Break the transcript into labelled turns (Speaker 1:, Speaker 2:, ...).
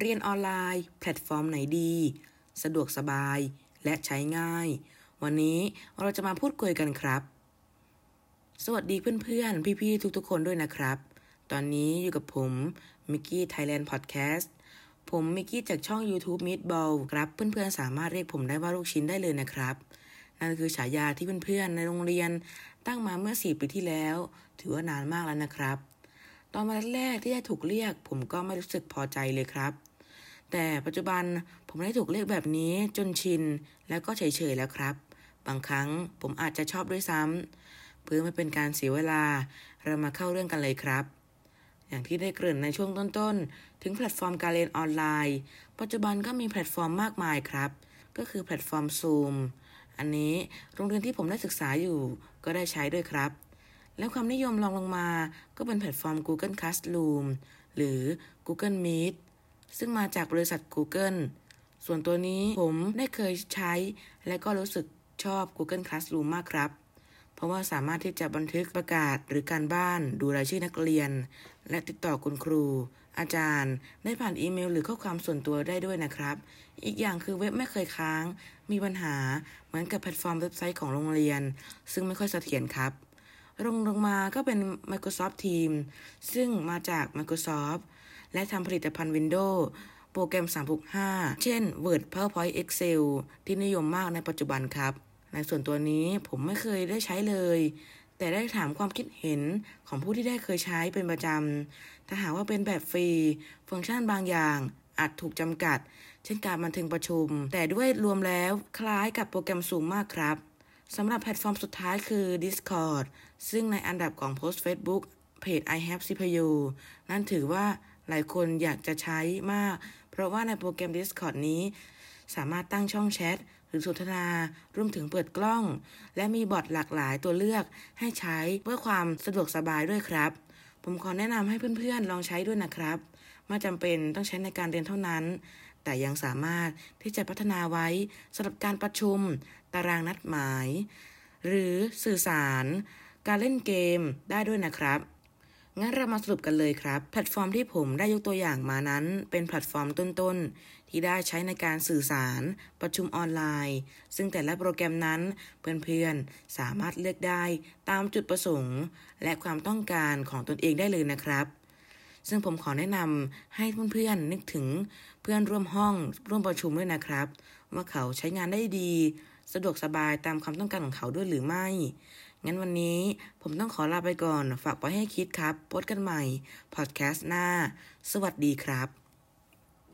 Speaker 1: เรียนออนไลน์ แพลตฟอร์มไหนดี สะดวกสบายและใช้ง่าย วันนี้เราจะมาพูดคุยกันครับ สวัสดีเพื่อนๆ พี่ๆ ทุกๆ คนด้วยนะครับ ตอนนี้อยู่กับผมมิกกี้ไทยแลนด์พอดแคสต์ผมมิกกี้จากช่อง YouTube Meatball ครับ เพื่อนๆ สามารถเรียกผมได้ว่าลูกชิ้นได้เลยนะครับ นั่นคือฉายาที่เพื่อนๆ ในโรงเรียนตั้งมาเมื่อ 4 ปีที่แล้ว ถือว่านานมากแล้วนะครับ ตอนวันแรกที่ได้ถูกเรียก ผมก็ไม่รู้สึกพอใจเลยครับ แต่ปัจจุบันผมได้ถูกเรียกแบบนี้จนชิน แล้วก็เฉยๆแล้วครับ บางครั้งผมอาจจะชอบด้วยซ้ำเพื่อไม่เป็นการเสียเวลา เรามาเข้าเรื่องกันเลยครับ อย่างที่ได้เกริ่นในช่วงต้นๆ ถึงแพลตฟอร์มการเรียนออนไลน์ ปัจจุบันก็มีแพลตฟอร์มมากมายครับ ก็คือแพลตฟอร์ม Zoom อันนี้โรงเรียนที่ผมได้ศึกษาอยู่ก็ได้ใช้ด้วยครับ แล้วความนิยมรองลงมาก็เป็นแพลตฟอร์ม Google Classroom หรือ Google Meet ซึ่งมาจากบริษัท Google ส่วนตัวนี้ผมได้เคยใช้ และก็รู้สึกชอบ Google Classroom มากครับ เพราะว่าสามารถที่จะบันทึกประกาศหรือการบ้านดูรายชื่อนักเรียน และติดต่อคุณครู อาจารย์ ได้ผ่านอีเมลหรือข้อความส่วนตัวได้ด้วยนะครับ อีกอย่างคือเว็บไม่เคยค้าง มีปัญหาเหมือนกับแพลตฟอร์มเว็บไซต์ของโรงเรียน ซึ่งไม่ค่อยเสถียรครับรองลงมาก็เป็น Microsoft Teams ซึ่งมาจาก Microsoft และทำผลิตภัณฑ์ Windows โปรแกรม 365 เช่น Word PowerPoint Excel ที่นิยมมากในปัจจุบันครับ ในส่วนตัวนี้ผมไม่เคยได้ใช้เลย แต่ได้ถามความคิดเห็นของผู้ที่ได้เคยใช้เป็นประจำ ถ้าหากว่าเป็นแบบฟรี ฟังก์ชันบางอย่างอาจถูกจำกัด เช่นการบันทึกประชุม แต่ด้วยรวมแล้วคล้ายกับโปรแกรมสูงมากครับสำหรับแพลตฟอร์มสุดท้ายคือ Discord ซึ่งในอันดับของโพสต์ Facebook เพจ I have CPU นั่นถือว่า หลายคนอยากจะใช้มาก เพราะว่าในโปรแกรม Discord นี้ สามารถตั้งช่องแชทหรือสนทนารวมถึงเปิดกล้อง และมีบอทหลากหลายตัวเลือกให้ใช้เพื่อความสะดวกสบายด้วยครับ ผมขอแนะนำให้เพื่อนๆลองใช้ด้วยนะครับ ไม่จำเป็นต้องใช้ในการเรียนเท่านั้น แต่ยังสามารถที่จะพัฒนาไว้สำหรับการประชุม ตารางนัดหมาย หรือสื่อสาร การเล่นเกมได้ด้วยนะครับ งั้นเรามาสรุปกันเลยครับ แพลตฟอร์มที่ผมได้ยกตัวอย่างมานั้น เป็นแพลตฟอร์มต้นๆ ที่ได้ใช้ในการสื่อสาร ประชุมออนไลน์ ซึ่งแต่ละโปรแกรมนั้น เพื่อนๆ สามารถเลือกได้ตามจุดประสงค์ และความต้องการของตนเองได้เลยนะครับ ซึ่งผมขอแนะนำให้เพื่อนๆนึกถึงเพื่อนร่วมห้องร่วมประชุมด้วยนะครับ ว่าเขาใช้งานได้ดี สะดวกสบายตามความต้องการของเขาด้วยหรือไม่ งั้นวันนี้ผมต้องขอลาไปก่อน ฝากไว้ให้คิดครับพบกันใหม่ พอดแคสต์หน้า สวัสดีครับ